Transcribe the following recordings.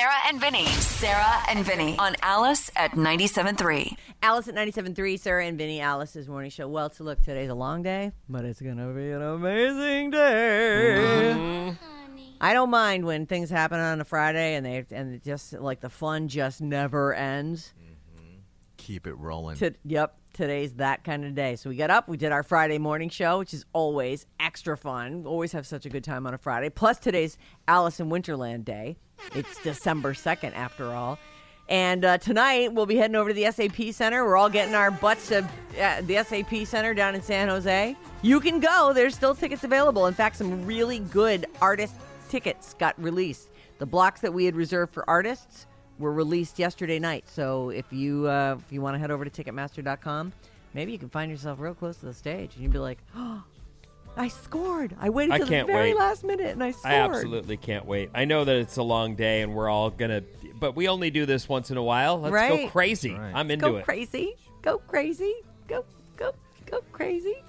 Sarah and Vinny. Sarah and Vinny on Alice at 97.3. Alice at 97.3, Sarah and Vinny, Alice's morning show. Well, to look, today's a long day, but it's going to be an amazing day. Mm-hmm. I don't mind when things happen on a Friday and they and it just like the fun just never ends. Mm. Keep it rolling. To, yep, today's that kind of day. So we got up, we did our Friday morning show, which is always extra fun. Always have such a good time on a Friday. Plus today's Alice in Winterland Day. It's December 2nd after all. And uh, tonight we'll be heading over to the SAP Center. We're all getting our butts to uh, the SAP Center down in San Jose. You can go. There's still tickets available. In fact, some really good artist tickets got released. The blocks that we had reserved for artists were released yesterday night. So if you uh, if you want to head over to Ticketmaster.com, maybe you can find yourself real close to the stage, and you'd be like, "Oh, I scored! I waited I till the very wait. last minute, and I scored." I absolutely can't wait. I know that it's a long day and we're all gonna, but we only do this once in a while. Let's go crazy. Right. I'm into go it. Go crazy, go crazy, go go go crazy.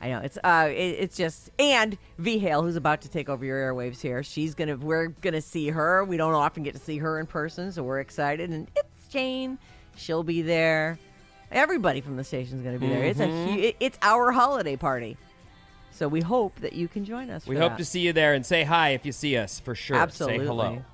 I know it's uh it, it's just and V Hale who's about to take over your airwaves here. She's gonna we're gonna see her. We don't often get to see her in person, so we're excited. And it's Jane. She'll be there. Everybody from the station's gonna be there. It's a Mm-hmm. hu- it, it's our holiday party. So we hope that you can join us. We hope that. to see you there and say hi if you see us for sure. Absolutely. Say hello.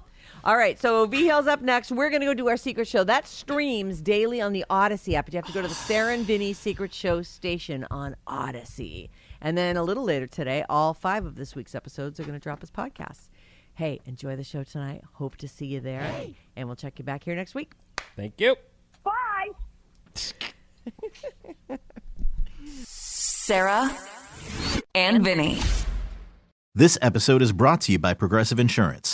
All right, so V Hill's up next. We're going to go do our secret show. That streams daily on the Audacy app. But you have to go to the Sarah and Vinny Secret Show station on Audacy. And then a little later today, all five of this week's episodes are going to drop as podcasts. Hey, enjoy the show tonight. Hope to see you there. And we'll check you back here next week. Thank you. Bye. Sarah and Vinny. This episode is brought to you by Progressive Insurance.